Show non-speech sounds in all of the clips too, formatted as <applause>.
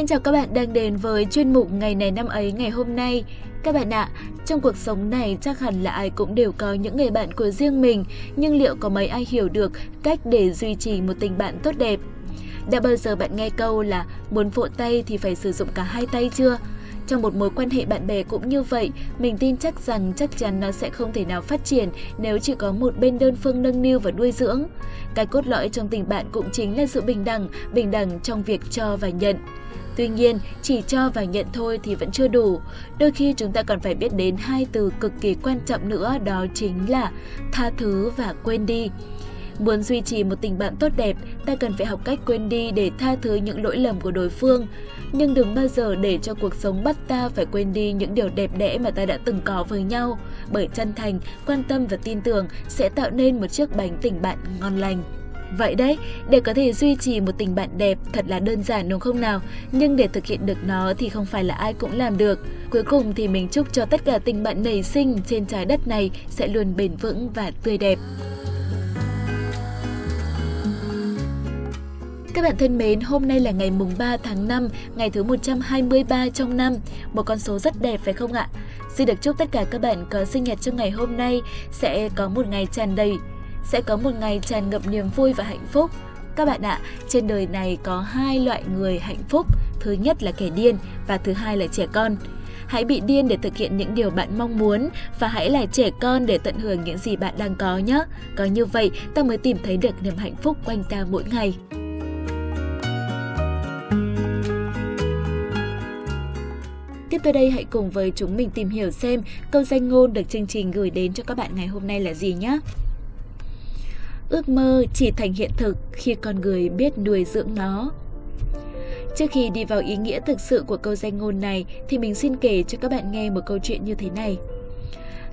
Xin chào các bạn đang đến với chuyên mục Ngày này năm ấy ngày hôm nay. Các bạn ạ, trong cuộc sống này chắc hẳn là ai cũng đều có những người bạn của riêng mình, nhưng liệu có mấy ai hiểu được cách để duy trì một tình bạn tốt đẹp? Đã bao giờ bạn nghe câu là muốn vỗ tay thì phải sử dụng cả hai tay chưa? Trong một mối quan hệ bạn bè cũng như vậy, mình tin chắc rằng chắc chắn nó sẽ không thể nào phát triển nếu chỉ có một bên đơn phương nâng niu và nuôi dưỡng. Cái cốt lõi trong tình bạn cũng chính là sự bình đẳng, bình đẳng trong việc cho và nhận. Tuy nhiên, chỉ cho và nhận thôi thì vẫn chưa đủ. Đôi khi chúng ta còn phải biết đến hai từ cực kỳ quan trọng nữa đó chính là tha thứ và quên đi. Muốn duy trì một tình bạn tốt đẹp, ta cần phải học cách quên đi để tha thứ những lỗi lầm của đối phương. Nhưng đừng bao giờ để cho cuộc sống bắt ta phải quên đi những điều đẹp đẽ mà ta đã từng có với nhau. Bởi chân thành, quan tâm và tin tưởng sẽ tạo nên một chiếc bánh tình bạn ngon lành. Vậy đấy, để có thể duy trì một tình bạn đẹp thật là đơn giản đúng không nào? Nhưng để thực hiện được nó thì không phải là ai cũng làm được. Cuối cùng thì mình chúc cho tất cả tình bạn nảy sinh trên trái đất này sẽ luôn bền vững và tươi đẹp. Các bạn thân mến, hôm nay là ngày mùng 3 tháng 5, ngày thứ 123 trong năm, một con số rất đẹp phải không ạ? Xin được chúc tất cả các bạn có sinh nhật trong ngày hôm nay sẽ có một ngày tràn đầy, sẽ có một ngày tràn ngập niềm vui và hạnh phúc. Các bạn ạ, trên đời này có hai loại người hạnh phúc, thứ nhất là kẻ điên và thứ hai là trẻ con. Hãy bị điên để thực hiện những điều bạn mong muốn và hãy là trẻ con để tận hưởng những gì bạn đang có nhé. Có như vậy, ta mới tìm thấy được niềm hạnh phúc quanh ta mỗi ngày. Tiếp tới đây hãy cùng với chúng mình tìm hiểu xem câu danh ngôn được chương trình gửi đến cho các bạn ngày hôm nay là gì nhé. Ước mơ chỉ thành hiện thực khi con người biết nuôi dưỡng nó. Trước khi đi vào ý nghĩa thực sự của câu danh ngôn này thì mình xin kể cho các bạn nghe một câu chuyện như thế này.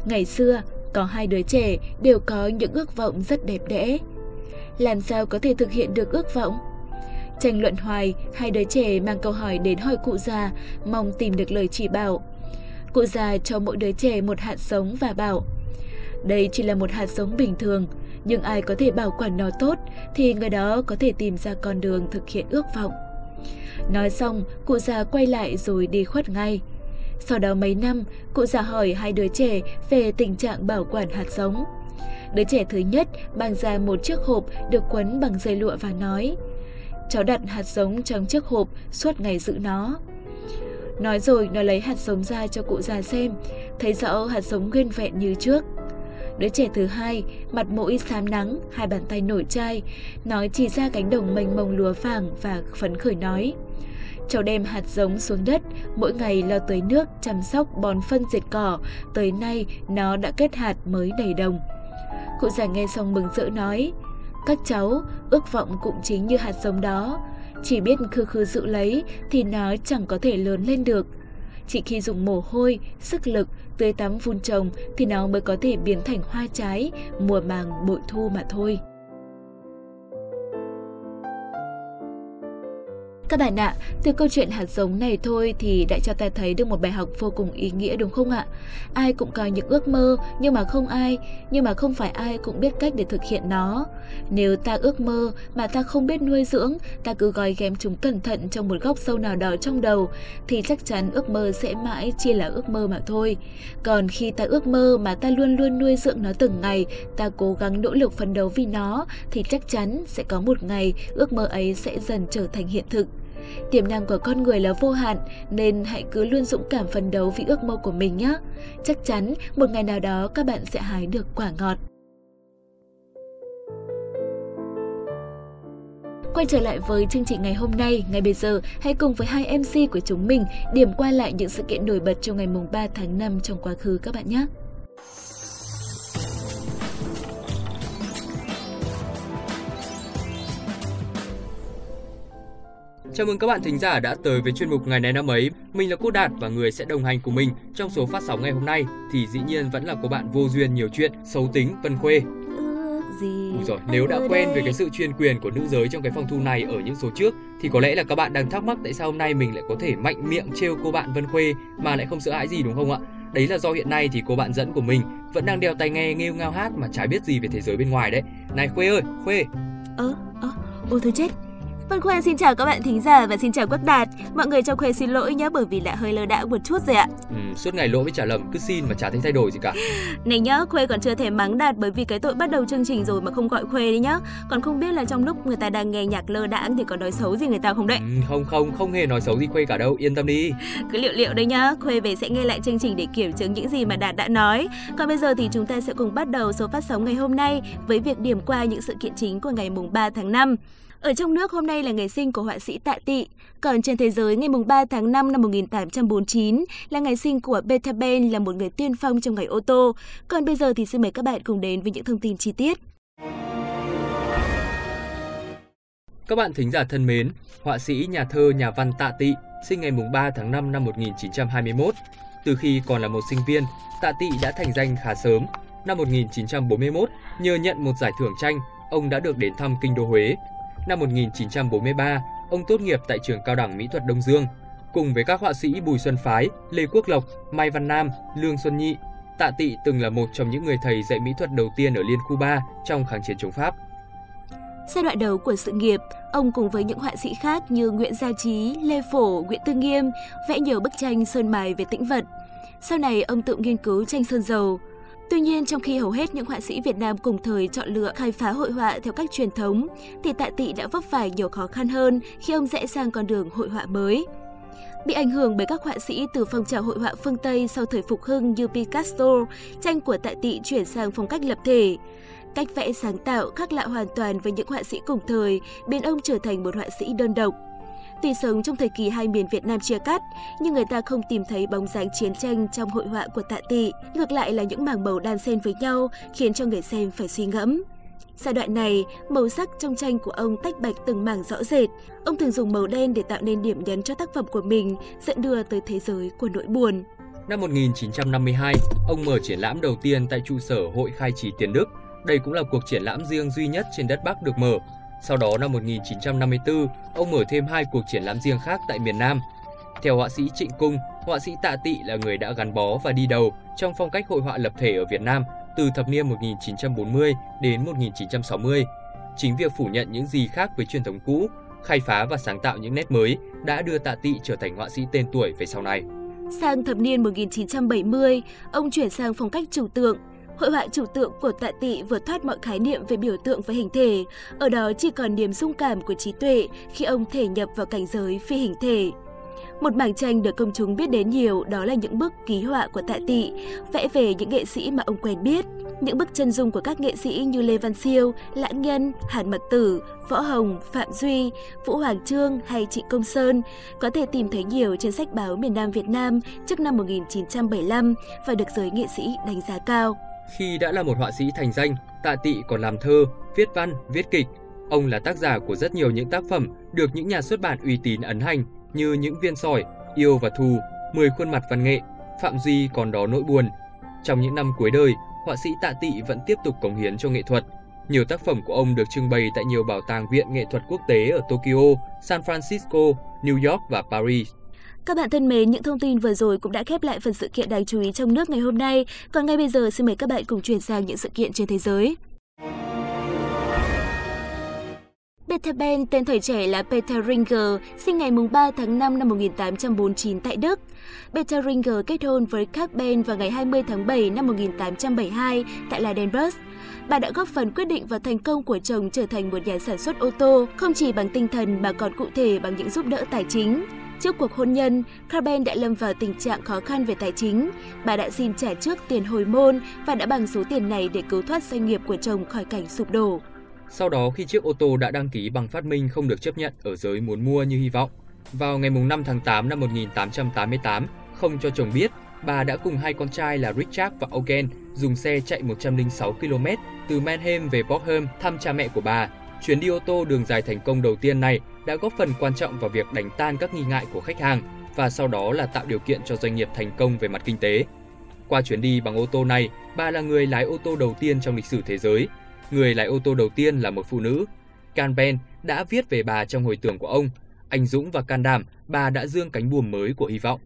Ngày xưa, có hai đứa trẻ đều có những ước vọng rất đẹp đẽ. Làm sao có thể thực hiện được ước vọng? Tranh luận hoài, hai đứa trẻ mang câu hỏi đến hỏi cụ già, mong tìm được lời chỉ bảo. Cụ già cho mỗi đứa trẻ một hạt giống và bảo Đây chỉ là một hạt giống bình thường, nhưng ai có thể bảo quản nó tốt thì người đó có thể tìm ra con đường thực hiện ước vọng. Nói xong, cụ già quay lại rồi đi khuất ngay. Sau đó mấy năm, cụ già hỏi hai đứa trẻ về tình trạng bảo quản hạt giống. Đứa trẻ thứ nhất mang ra một chiếc hộp được quấn bằng dây lụa và nói Cháu đặt hạt giống trong chiếc hộp suốt ngày giữ nó. Nói rồi nó lấy hạt giống ra cho cụ già xem, thấy rõ hạt giống nguyên vẹn như trước. Đứa trẻ thứ hai, mặt mũi xám nắng, hai bàn tay nổi chai, nói chỉ ra cánh đồng mênh mông lúa vàng và phấn khởi nói. Cháu đem hạt giống xuống đất, mỗi ngày lo tưới nước, chăm sóc, bón phân diệt cỏ, tới nay nó đã kết hạt mới đầy đồng. Cụ già nghe xong mừng rỡ nói, các cháu, ước vọng cũng chính như hạt giống đó. Chỉ biết khư khư giữ lấy thì nó chẳng có thể lớn lên được. Chỉ khi dùng mồ hôi, sức lực, tưới tắm vun trồng thì nó mới có thể biến thành hoa trái, mùa màng bội thu mà thôi. Các bạn ạ, từ câu chuyện hạt giống này thôi thì đã cho ta thấy được một bài học vô cùng ý nghĩa đúng không ạ? Ai cũng có những ước mơ nhưng mà không ai, nhưng mà không phải ai cũng biết cách để thực hiện nó. Nếu ta ước mơ mà ta không biết nuôi dưỡng, ta cứ gói ghém chúng cẩn thận trong một góc sâu nào đó trong đầu thì chắc chắn ước mơ sẽ mãi chỉ là ước mơ mà thôi. Còn khi ta ước mơ mà ta luôn luôn nuôi dưỡng nó từng ngày, ta cố gắng nỗ lực phấn đấu vì nó thì chắc chắn sẽ có một ngày ước mơ ấy sẽ dần trở thành hiện thực. Tiềm năng của con người là vô hạn nên hãy cứ luôn dũng cảm phấn đấu vì ước mơ của mình nhé. Chắc chắn một ngày nào đó các bạn sẽ hái được quả ngọt. Quay trở lại với chương trình ngày hôm nay, ngay bây giờ hãy cùng với hai MC của chúng mình điểm qua lại những sự kiện nổi bật trong ngày mùng 3 tháng 5 trong quá khứ các bạn nhé. Chào mừng các bạn thính giả đã tới với chuyên mục ngày này năm ấy. Mình là cô Đạt và người sẽ đồng hành cùng mình trong số phát sóng ngày hôm nay thì dĩ nhiên vẫn là cô bạn vô duyên nhiều chuyện, xấu tính, Vân Khuê. Gì rồi, nếu đã quen với cái sự chuyên quyền của nữ giới trong cái phòng thu này ở những số trước thì có lẽ là các bạn đang thắc mắc tại sao hôm nay mình lại có thể mạnh miệng trêu cô bạn Vân Khuê mà lại không sợ hãi gì đúng không ạ? Đấy là do hiện nay thì cô bạn dẫn của mình vẫn đang đeo tai nghe nghêu ngao hát mà chả biết gì về thế giới bên ngoài đấy. Này Khuê ơi, Khuê. Ơ, ơ, ôi thôi chết Vân Khuê xin chào các bạn thính giả và xin chào Quốc Đạt. Mọi người cho Khuê xin lỗi nhé bởi vì đã hơi lơ đãng một chút rồi ạ. Ừ, suốt ngày lỗi với trả lầm cứ xin mà chả thấy thay đổi gì cả. <laughs> Này nhá, Khuê còn chưa thể mắng Đạt bởi vì cái tội bắt đầu chương trình rồi mà không gọi Khuê đi nhá. Còn không biết là trong lúc người ta đang nghe nhạc lơ đãng thì có nói xấu gì người ta không đấy. Ừ, không không, không hề nói xấu gì Khuê cả đâu, yên tâm đi. <laughs> Cứ liệu liệu đấy nhá, Khuê về sẽ nghe lại chương trình để kiểm chứng những gì mà Đạt đã nói. Còn bây giờ thì chúng ta sẽ cùng bắt đầu số phát sóng ngày hôm nay với việc điểm qua những sự kiện chính của ngày mùng 3 tháng 5. Ở trong nước hôm nay là ngày sinh của họa sĩ Tạ Tị, còn trên thế giới ngày 3 tháng 5 năm 1849 là ngày sinh của Beethoven là một người tiên phong trong ngành ô tô. Còn bây giờ thì xin mời các bạn cùng đến với những thông tin chi tiết. Các bạn thính giả thân mến, họa sĩ, nhà thơ, nhà văn Tạ Tị sinh ngày 3 tháng 5 năm 1921. Từ khi còn là một sinh viên, Tạ Tị đã thành danh khá sớm. Năm 1941, nhờ nhận một giải thưởng tranh, ông đã được đến thăm kinh đô Huế Năm 1943, ông tốt nghiệp tại trường cao đẳng mỹ thuật Đông Dương. Cùng với các họa sĩ Bùi Xuân Phái, Lê Quốc Lộc, Mai Văn Nam, Lương Xuân Nhị, Tạ Tị từng là một trong những người thầy dạy mỹ thuật đầu tiên ở Liên khu 3 trong kháng chiến chống Pháp. Giai đoạn đầu của sự nghiệp, ông cùng với những họa sĩ khác như Nguyễn Gia Trí, Lê Phổ, Nguyễn Tư Nghiêm vẽ nhiều bức tranh sơn mài về tĩnh vật. Sau này, ông tự nghiên cứu tranh sơn dầu, Tuy nhiên, trong khi hầu hết những họa sĩ Việt Nam cùng thời chọn lựa khai phá hội họa theo cách truyền thống, thì Tạ Tị đã vấp phải nhiều khó khăn hơn khi ông rẽ sang con đường hội họa mới. Bị ảnh hưởng bởi các họa sĩ từ phong trào hội họa phương Tây sau thời phục hưng như Picasso, tranh của Tạ Tị chuyển sang phong cách lập thể. Cách vẽ sáng tạo khác lạ hoàn toàn với những họa sĩ cùng thời, biến ông trở thành một họa sĩ đơn độc. Tuy sống trong thời kỳ hai miền Việt Nam chia cắt, nhưng người ta không tìm thấy bóng dáng chiến tranh trong hội họa của Tạ Tị. Ngược lại là những mảng màu đan xen với nhau, khiến cho người xem phải suy ngẫm. Giai đoạn này, màu sắc trong tranh của ông tách bạch từng mảng rõ rệt. Ông thường dùng màu đen để tạo nên điểm nhấn cho tác phẩm của mình, dẫn đưa tới thế giới của nỗi buồn. Năm 1952, ông mở triển lãm đầu tiên tại trụ sở Hội Khai Trí Tiền Đức. Đây cũng là cuộc triển lãm riêng duy nhất trên đất Bắc được mở sau đó năm 1954, ông mở thêm hai cuộc triển lãm riêng khác tại miền Nam. Theo họa sĩ Trịnh Cung, họa sĩ Tạ Tị là người đã gắn bó và đi đầu trong phong cách hội họa lập thể ở Việt Nam từ thập niên 1940 đến 1960. Chính việc phủ nhận những gì khác với truyền thống cũ, khai phá và sáng tạo những nét mới đã đưa Tạ Tị trở thành họa sĩ tên tuổi về sau này. Sang thập niên 1970, ông chuyển sang phong cách trừu tượng, Hội họa chủ tượng của Tạ Tị vượt thoát mọi khái niệm về biểu tượng và hình thể, ở đó chỉ còn niềm dung cảm của trí tuệ khi ông thể nhập vào cảnh giới phi hình thể. Một mảng tranh được công chúng biết đến nhiều đó là những bức ký họa của Tạ Tị, vẽ về những nghệ sĩ mà ông quen biết. Những bức chân dung của các nghệ sĩ như Lê Văn Siêu, Lãng Nhân, Hàn Mặc Tử, Võ Hồng, Phạm Duy, Vũ Hoàng Trương hay Trịnh Công Sơn có thể tìm thấy nhiều trên sách báo miền Nam Việt Nam trước năm 1975 và được giới nghệ sĩ đánh giá cao. Khi đã là một họa sĩ thành danh, Tạ Tị còn làm thơ, viết văn, viết kịch. Ông là tác giả của rất nhiều những tác phẩm được những nhà xuất bản uy tín ấn hành như Những viên sỏi, Yêu và thù, Mười khuôn mặt văn nghệ, Phạm Duy còn đó nỗi buồn. Trong những năm cuối đời, họa sĩ Tạ Tị vẫn tiếp tục cống hiến cho nghệ thuật. Nhiều tác phẩm của ông được trưng bày tại nhiều bảo tàng viện nghệ thuật quốc tế ở Tokyo, San Francisco, New York và Paris. Các bạn thân mến, những thông tin vừa rồi cũng đã khép lại phần sự kiện đáng chú ý trong nước ngày hôm nay. Còn ngay bây giờ xin mời các bạn cùng chuyển sang những sự kiện trên thế giới. Peter Ben, tên thời trẻ là Peter Ringer, sinh ngày 3 tháng 5 năm 1849 tại Đức. Peter Ringer kết hôn với Carben vào ngày 20 tháng 7 năm 1872 tại Ladenburg. Bà đã góp phần quyết định và thành công của chồng trở thành một nhà sản xuất ô tô, không chỉ bằng tinh thần mà còn cụ thể bằng những giúp đỡ tài chính. Trước cuộc hôn nhân, Carben đã lâm vào tình trạng khó khăn về tài chính. Bà đã xin trả trước tiền hồi môn và đã bằng số tiền này để cứu thoát doanh nghiệp của chồng khỏi cảnh sụp đổ. Sau đó khi chiếc ô tô đã đăng ký bằng phát minh không được chấp nhận ở giới muốn mua như hy vọng, vào ngày 5 tháng 8 năm 1888, không cho chồng biết, bà đã cùng hai con trai là Richard và Eugen dùng xe chạy 106 km từ Manheim về Bochum thăm cha mẹ của bà. Chuyến đi ô tô đường dài thành công đầu tiên này đã góp phần quan trọng vào việc đánh tan các nghi ngại của khách hàng và sau đó là tạo điều kiện cho doanh nghiệp thành công về mặt kinh tế. Qua chuyến đi bằng ô tô này, bà là người lái ô tô đầu tiên trong lịch sử thế giới. Người lái ô tô đầu tiên là một phụ nữ. Can Ben đã viết về bà trong hồi tưởng của ông. Anh dũng và can đảm, bà đã dương cánh buồm mới của hy vọng.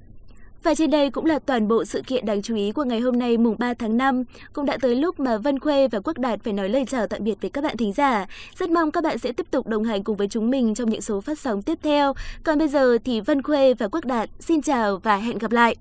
Và trên đây cũng là toàn bộ sự kiện đáng chú ý của ngày hôm nay, mùng 3 tháng 5. Cũng đã tới lúc mà Vân Khuê và Quốc Đạt phải nói lời chào tạm biệt với các bạn thính giả. Rất mong các bạn sẽ tiếp tục đồng hành cùng với chúng mình trong những số phát sóng tiếp theo. Còn bây giờ thì Vân Khuê và Quốc Đạt xin chào và hẹn gặp lại.